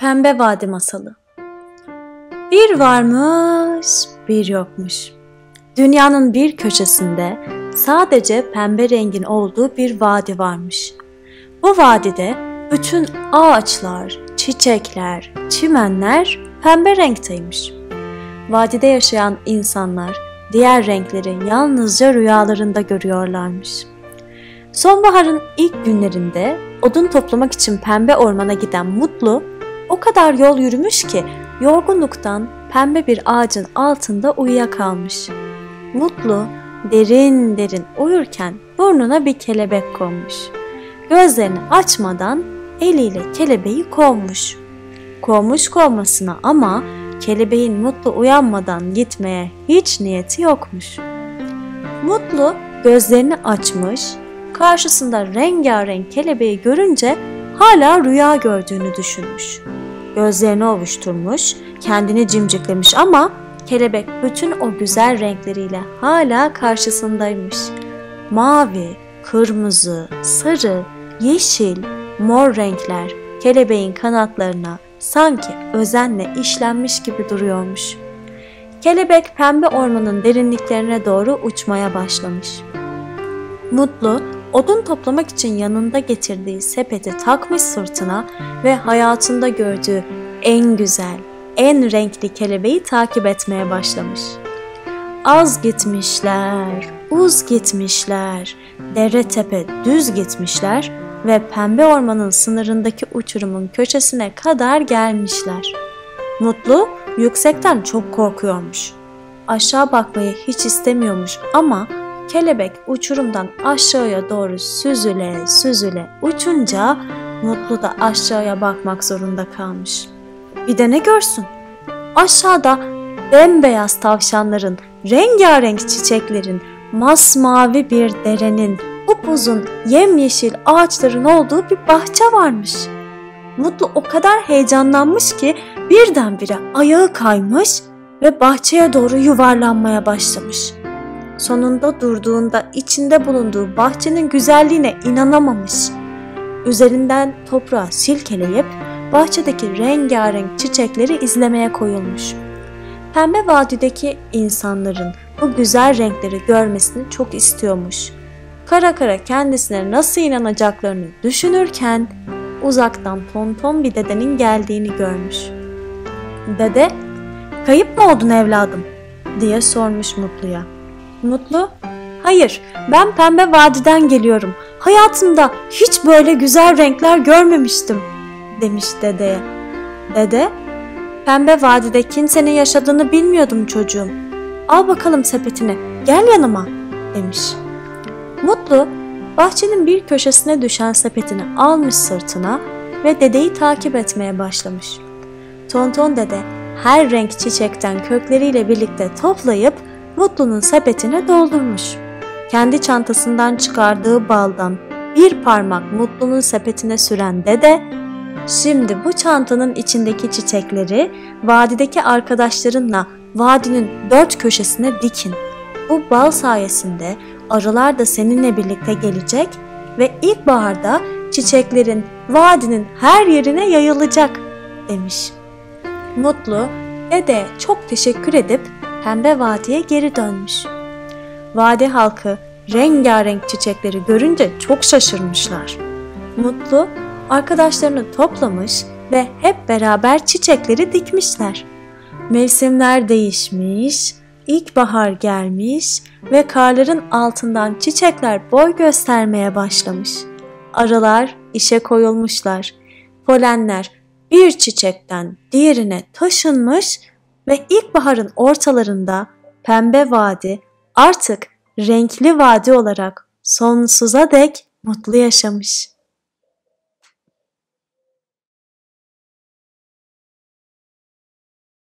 Pembe Vadi Masalı Bir varmış, bir yokmuş. Dünyanın bir köşesinde sadece pembe rengin olduğu bir vadi varmış. Bu vadide bütün ağaçlar, çiçekler, çimenler pembe renkteymiş. Vadide yaşayan insanlar diğer renkleri yalnızca rüyalarında görüyorlarmış. Sonbaharın ilk günlerinde odun toplamak için pembe ormana giden Mutlu o kadar yol yürümüş ki yorgunluktan pembe bir ağacın altında uyuyakalmış. Mutlu derin derin uyurken burnuna bir kelebek konmuş. Gözlerini açmadan eliyle kelebeği kovmuş. Kovmuş kovmasına ama kelebeğin Mutlu uyanmadan gitmeye hiç niyeti yokmuş. Mutlu gözlerini açmış, karşısında rengarenk kelebeği görünce hala rüya gördüğünü düşünmüş. Gözlerini ovuşturmuş, kendini cimciklemiş ama kelebek bütün o güzel renkleriyle hala karşısındaymış. Mavi, kırmızı, sarı, yeşil, mor renkler kelebeğin kanatlarına sanki özenle işlenmiş gibi duruyormuş. Kelebek pembe ormanın derinliklerine doğru uçmaya başlamış. Mutlu odun toplamak için yanında getirdiği sepeti takmış sırtına ve hayatında gördüğü en güzel, en renkli kelebeği takip etmeye başlamış. Az gitmişler, uz gitmişler, dere tepe düz gitmişler ve pembe ormanın sınırındaki uçurumun köşesine kadar gelmişler. Mutlu yüksekten çok korkuyormuş. Aşağı bakmayı hiç istemiyormuş ama kelebek uçurumdan aşağıya doğru süzüle süzüle uçunca Mutlu da aşağıya bakmak zorunda kalmış. Bir de ne görsün? Aşağıda bembeyaz tavşanların, rengarenk çiçeklerin, masmavi bir derenin, upuzun yemyeşil ağaçların olduğu bir bahçe varmış. Mutlu o kadar heyecanlanmış ki birdenbire ayağı kaymış ve bahçeye doğru yuvarlanmaya başlamış. Sonunda durduğunda içinde bulunduğu bahçenin güzelliğine inanamamış. Üzerinden toprağı silkeleyip bahçedeki rengarenk çiçekleri izlemeye koyulmuş. Pembe vadideki insanların bu güzel renkleri görmesini çok istiyormuş. Kara kara kendisine nasıl inanacaklarını düşünürken uzaktan tonton bir dedenin geldiğini görmüş. Dede, kayıp mı oldun evladım? diye sormuş Mutlu'ya. Mutlu, hayır ben Pembe Vadi'den geliyorum. Hayatımda hiç böyle güzel renkler görmemiştim demiş dedeye. Dede, Pembe Vadi'de kimsenin yaşadığını bilmiyordum çocuğum. Al bakalım sepetini, gel yanıma demiş. Mutlu, bahçenin bir köşesine düşen sepetini almış sırtına ve dedeyi takip etmeye başlamış. Tonton dede her renk çiçekten kökleriyle birlikte toplayıp Mutlu'nun sepetine doldurmuş. Kendi çantasından çıkardığı baldan bir parmak Mutlu'nun sepetine süren dede, şimdi bu çantanın içindeki çiçekleri vadideki arkadaşlarınla vadinin dört köşesine dikin. Bu bal sayesinde arılar da seninle birlikte gelecek ve ilkbaharda çiçeklerin vadinin her yerine yayılacak demiş. Mutlu dede çok teşekkür edip pembe vadiye geri dönmüş. Vadi halkı rengarenk çiçekleri görünce çok şaşırmışlar. Mutlu arkadaşlarını toplamış ve hep beraber çiçekleri dikmişler. Mevsimler değişmiş, ilkbahar gelmiş ve karların altından çiçekler boy göstermeye başlamış. Arılar işe koyulmuşlar. Polenler bir çiçekten diğerine taşınmış ve ilkbaharın ortalarında Pembe Vadi artık renkli vadi olarak sonsuza dek mutlu yaşamış.